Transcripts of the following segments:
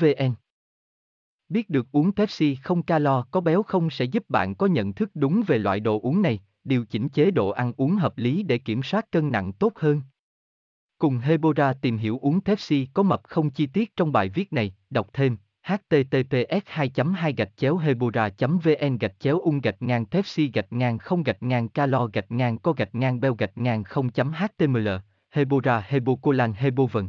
vn Biết được uống Pepsi không calo có béo không sẽ giúp bạn có nhận thức đúng về loại đồ uống này, điều chỉnh chế độ ăn uống hợp lý để kiểm soát cân nặng tốt hơn. Cùng Hebora tìm hiểu uống Pepsi có mập không chi tiết trong bài viết này, đọc thêm https 2 2 gạch chéo hebora vn gạch chéo ung gạch ngang pepsi gạch ngang không gạch ngang calo gạch ngang co gạch ngang beo gạch ngang không html hebora hebocolan hebovn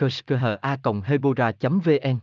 kerskha hebora vn